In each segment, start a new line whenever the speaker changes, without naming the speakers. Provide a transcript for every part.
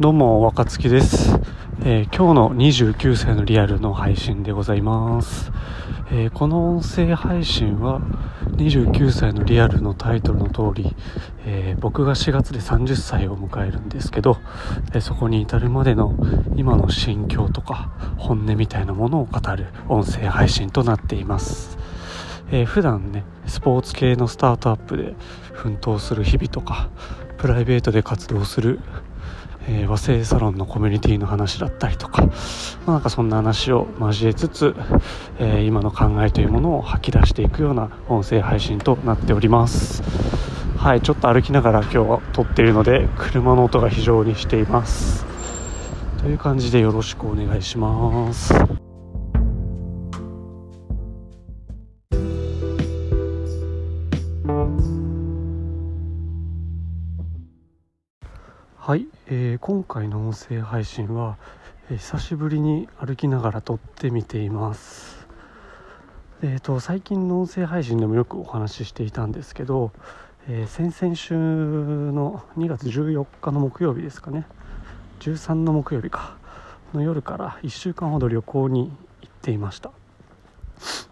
どうも若月です、えー、今日の29歳のリアルの配信でございます、えー、この音声配信は29歳のリアルのタイトルの通り、えー、僕が4月で30歳を迎えるんですけど、えそこに至るまでの今の心境とか本音みたいなものを語る音声配信となっています。えー、普段ねスポーツ系のスタートアップで奮闘する日々とかプライベートで活動するえー、和製サロンのコミュニティの話だったりとか、まあ、なんかそんな話を交えつつ、えー、今の考えというものを吐き出していくような音声配信となっております。はいちょっと歩きながら今日は撮っているので車の音が非常にしています。という感じでよろしくお願いします。はい、えー、今回の音声配信は、えー、久しぶりに歩きながら撮ってみています。えーと、最近の音声配信でもよくお話ししていたんですけど、え、先々週の2月14日の木曜日ですかね。13の木曜日か。の夜から1週間ほど旅行に行っていました。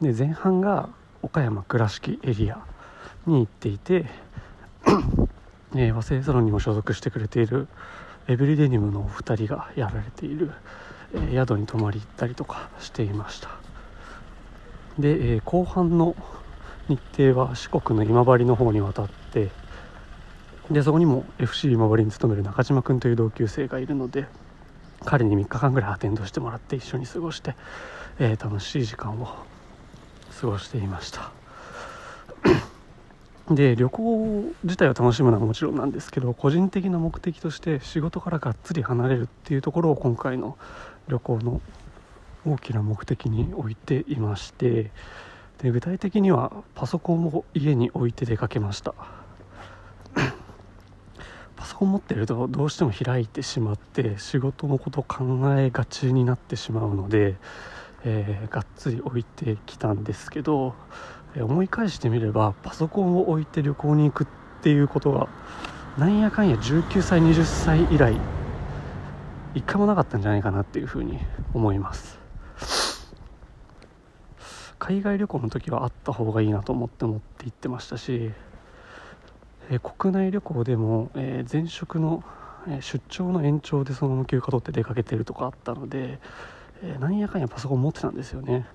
で前半が岡山倉敷エリアに行っていてえー、和製サロンにも所属してくれているエブリデニムのお二人がやられている、えー、宿に泊まり行ったりとかしていました。で、えー、後半の日程は四国の今治の方に渡ってでそこにも FC 今治に勤める中島君という同級生がいるので彼に3日間ぐらいアテンドしてもらって一緒に過ごして、えー、楽しい時間を過ごしていました。で旅行自体を楽しむのはもちろんなんですけど個人的な目的として仕事からがっつり離れるっていうところを今回の旅行の大きな目的に置いていましてで具体的にはパソコンを家に置いて出かけました。パソコン持ってるとどうしても開いてしまって仕事のこと考えがちになってしまうので、えー、がっつり置いてきたんですけど思い返してみればパソコンを置いて旅行に行くっていうことがなんやかんや19歳20歳以来一回もなかったんじゃないかなっていうふうに思います。海外旅行の時はあった方がいいなと思って持って行ってましたし、え国内旅行でも、え前職の、え出張の延長でそのまま休暇取って出かけてるとかあったので、えなんやかんやパソコン持ってたんですよね。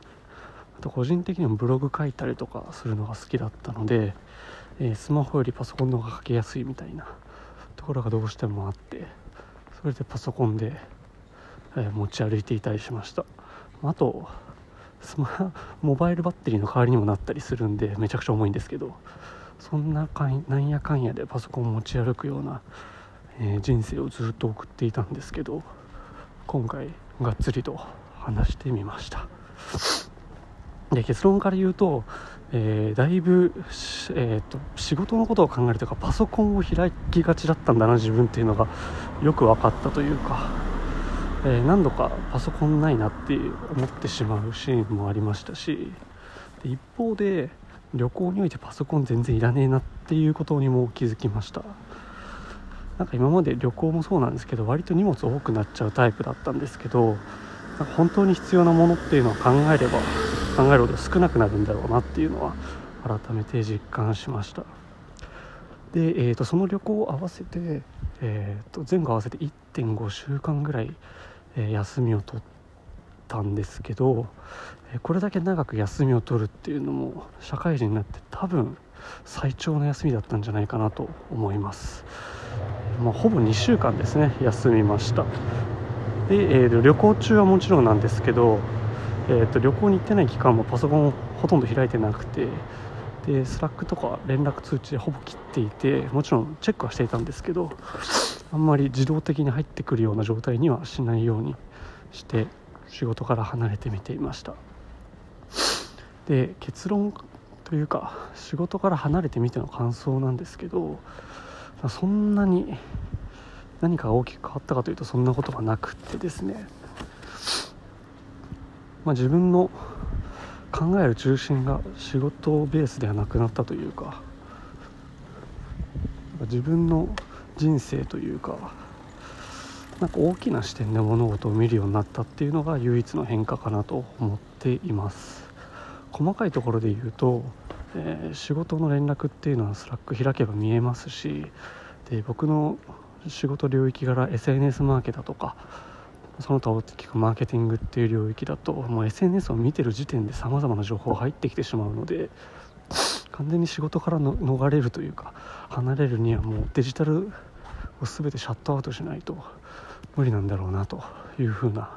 あと個人的にもブログ書いたりとかするのが好きだったので、えー、スマホよりパソコンの方が書きやすいみたいなところがどうしてもあってそれでパソコンで、えー、持ち歩いていたりしました。あとスマモバイルバッテリーの代わりにもなったりするんでめちゃくちゃ重いんですけどそんなかんなんやかんやでパソコン持ち歩くような、えー、人生をずっと送っていたんですけど今回がっつりと話してみました。で結論から言うと、えー、だいぶ、えーと、仕事のことを考えるというかパソコンを開きがちだったんだな自分っていうのがよく分かったというか、えー、何度かパソコンないなって思ってしまうシーンもありましたしで一方で旅行においてパソコン全然いらねえなっていうことにも気づきました。なんか今まで旅行もそうなんですけど割と荷物多くなっちゃうタイプだったんですけど本当に必要なものっていうのを考えれば考えるほど少なくなるんだろうなっていうのは改めて実感しました。で、えーと、その旅行を合わせて、えーと、前後合わせて1.5週間ぐらい、え、休みを取ったんですけど、これだけ長く休みを取るっていうのも社会人になって多分最長の休みだったんじゃないかなと思います、まあ、ほぼ2週間ですね休みました。で、えー、旅行中はもちろんなんですけどえーと、旅行に行ってない期間もパソコンほとんど開いてなくてで Slack とか連絡通知でほぼ切っていてもちろんチェックはしていたんですけどあんまり自動的に入ってくるような状態にはしないようにして仕事から離れてみていました。で結論というか仕事から離れてみての感想なんですけどそんなに何か大きく変わったかというとそんなことがなくってですね。まあ、自分の考える中心が仕事ベースではなくなったというか自分の人生というかなんか大きな視点で物事を見るようになったっていうのが唯一の変化かなと思っています。細かいところで言うと、えー、仕事の連絡っていうのは Slack 開けば見えますしで僕の仕事領域から SNS マーケだとかその他大きくマーケティングっていう領域だともう SNS を見てる時点でさまざまな情報が入ってきてしまうので完全に仕事からの逃れるというか離れるにはもうデジタルを全てシャットアウトしないと無理なんだろうなというふうな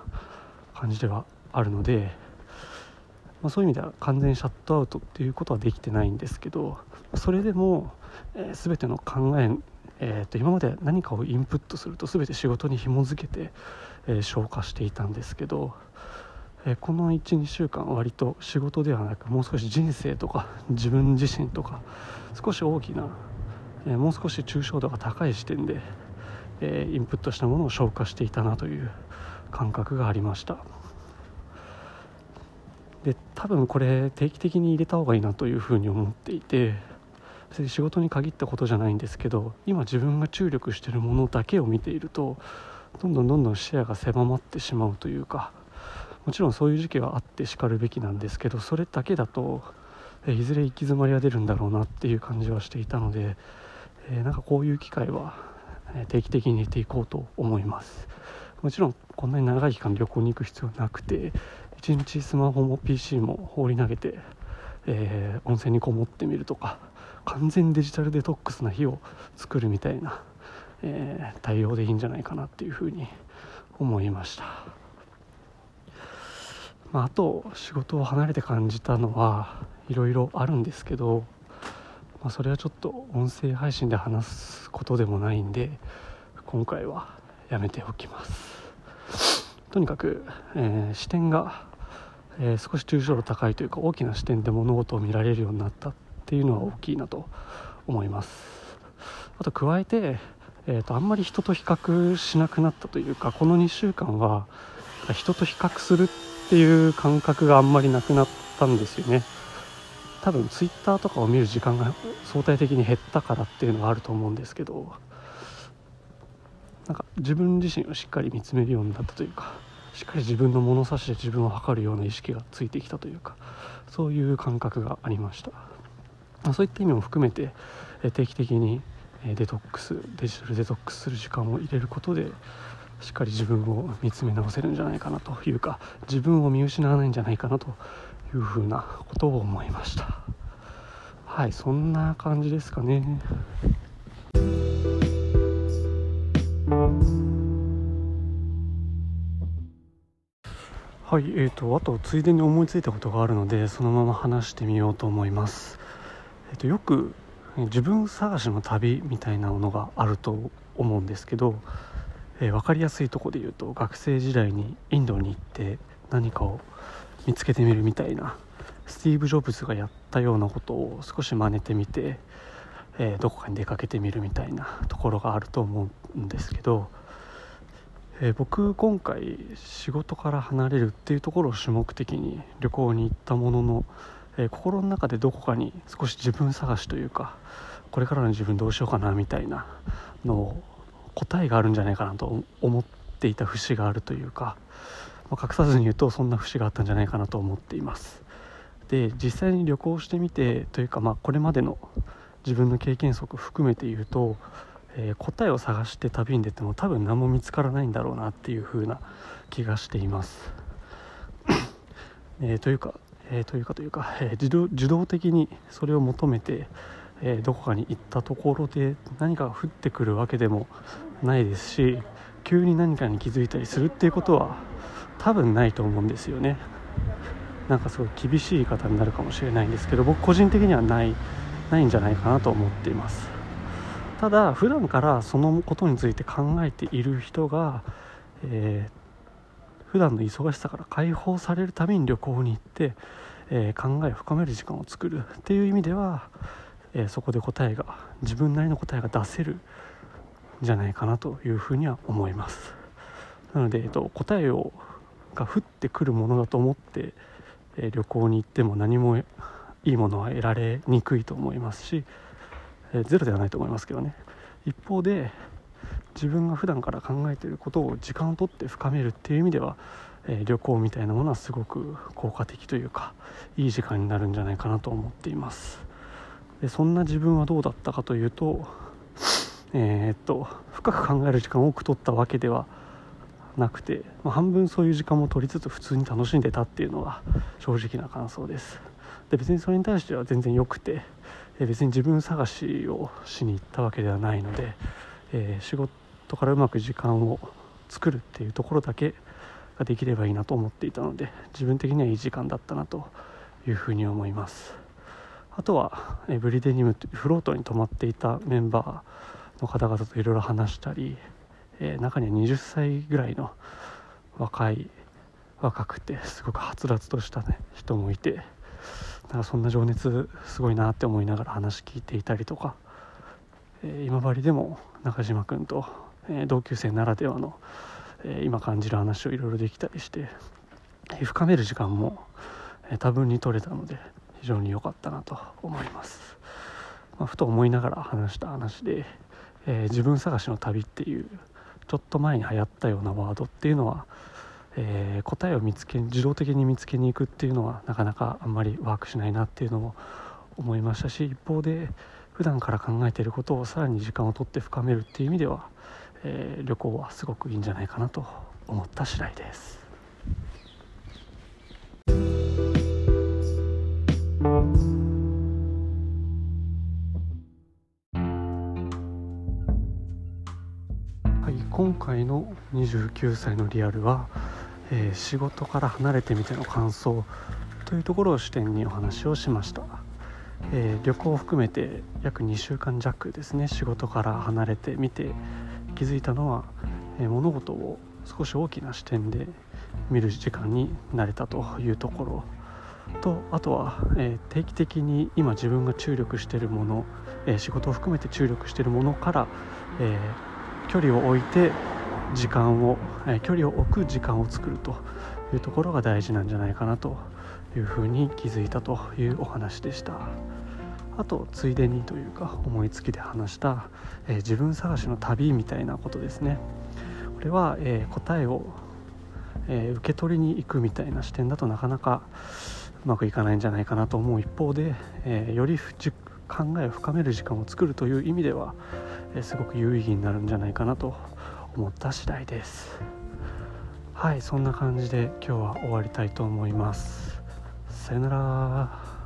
感じではあるので、まあ、そういう意味では完全シャットアウトっていうことはできてないんですけどそれでも、えー、全ての考ええーと、今まで何かをインプットすると全て仕事に紐づけて、えー、消化していたんですけど、えー、この12週間割と仕事ではなくもう少し人生とか 自分自身とか少し大きな、えー、もう少し抽象度が高い視点で、えインプットしたものを消化していたなという感覚がありました。で多分これ定期的に入れた方がいいなというふうに思っていて別に仕事に限ったことじゃないんですけど今自分が注力しているものだけを見ているとどんどんどんどん視野が狭まってしまうというかもちろんそういう時期はあってしかるべきなんですけどそれだけだといずれ行き詰まりが出るんだろうなっていう感じはしていたので、えー、なんかこういう機会は定期的に入れていこうと思います。もちろんこんなに長い期間旅行に行く必要なくて1日スマホも PC も放り投げて、えー、温泉にこもってみるとか完全デジタルデトックスな日を作るみたいな、えー、対応でいいんじゃないかなっていうふうに思いました、まあ、あと仕事を離れて感じたのはいろいろあるんですけど、まあ、それはちょっと音声配信で話すことでもないんで今回はやめておきます。とにかく、えー、視点が、えー、少し抽象度高いというか大きな視点で物事を見られるようになったっていうのは大きいなと思います。あと加えて、えーと、あんまり人と比較しなくなったというかこの2週間は人と比較するっていう感覚があんまりなくなったんですよね。多分ツイッターとかを見る時間が相対的に減ったからっていうのがあると思うんですけどなんか自分自身をしっかり見つめるようになったというかしっかり自分の物差しで自分を測るような意識がついてきたというかそういう感覚がありました。そういった意味も含めて定期的にデトックスデジタルデトックスする時間を入れることでしっかり自分を見つめ直せるんじゃないかなというか自分を見失わないんじゃないかなというふうなことを思いました。はいそんな感じですかね。はいえーと、あとついでに思いついたことがあるのでそのまま話してみようと思います。えっと、よく自分探しの旅みたいなものがあると思うんですけど、えー、分かりやすいとこで言うと学生時代にインドに行って何かを見つけてみるみたいなスティーブ・ジョブズがやったようなことを少し真似てみて、えー、どこかに出かけてみるみたいなところがあると思うんですけど、えー、僕今回仕事から離れるっていうところを主目的に旅行に行ったもののえー、心の中でどこかに少し自分探しというかこれからの自分どうしようかなみたいなのを答えがあるんじゃないかなと思っていた節があるというか、まあ、隠さずに言うとそんな節があったんじゃないかなと思っています。で実際に旅行してみてというか、まあ、これまでの自分の経験則含めて言うと、えー、答えを探して旅に出ても多分何も見つからないんだろうなっていう風な気がしています。えー、というかえー、というかというか、えー、自動的にそれを求めて、え、どこかに行ったところで何かが降ってくるわけでもないですし急に何かに気づいたりするっていうことは多分ないと思うんですよね。なんかすごい厳しい言い方になるかもしれないんですけど僕個人的にはないないんじゃないかなと思っています。ただ普段からそのことについて考えている人が、えー、普段の忙しさから解放されるために旅行に行って、えー、考えを深める時間を作るっていう意味では、えー、そこで答えが自分なりの答えが出せるんじゃないかなというふうには思います。なので、えーと、答えをが降ってくるものだと思って、えー、旅行に行っても何もいいものは得られにくいと思いますし、えゼロではないと思いますけどね。一方で自分が普段から考えていることを時間をとって深めるっていう意味では、え、旅行みたいなものはすごく効果的というかいい時間になるんじゃないかなと思っています。でそんな自分はどうだったかというとえー、っと深く考える時間を多く取ったわけではなくて、まあ、半分そういう時間も取りつつ普通に楽しんでたっていうのが正直な感想です。で別にそれに対しては全然良くて別に自分探しをしに行ったわけではないので、えー、仕事からうまく時間を作るっていうところだけができればいいなと思っていたので自分的にはいい時間だったなというふうに思います。あとは、えブリデニムフロートに泊まっていたメンバーの方々といろいろ話したり、えー、中には20歳ぐらいの若い若くてすごくはつらつとした、ね、人もいてなんかそんな情熱すごいなって思いながら話聞いていたりとか、え、今治でも中島君と、え、同級生ならではの、え、今感じる話をいろいろできたりして、え深める時間も、え多分に取れたので非常に良かったなと思います、まあ、ふと思いながら話した話で、え自分探しの旅っていうちょっと前に流行ったようなワードっていうのはえー、答えを見つけ自動的に見つけに行くっていうのはなかなかあんまりワークしないなっていうのも思いましたし一方で普段から考えていることをさらに時間をとって深めるっていう意味では、えー、旅行はすごくいいんじゃないかなと思った次第です。はい、今回の29歳のリアルはえー、仕事から離れてみての感想というところを視点にお話をしました、えー、旅行を含めて約2週間弱ですね仕事から離れてみて気づいたのは、えー、物事を少し大きな視点で見る時間になれたというところとあとは、え定期的に今自分が注力しているもの、え仕事を含めて注力しているものから、え距離を置いて時間を、え距離を置く時間を作るというところが大事なんじゃないかなというふうに気づいたというお話でした。あとついでにというか思いつきで話した、えー、自分探しの旅みたいなことですね。これは、えー、答えを、えー、受け取りに行くみたいな視点だとなかなかうまくいかないんじゃないかなと思う。一方で、えより考えを深める時間を作るという意味では、えすごく有意義になるんじゃないかなと思った次第です。はいそんな感じで今日は終わりたいと思います。さよなら。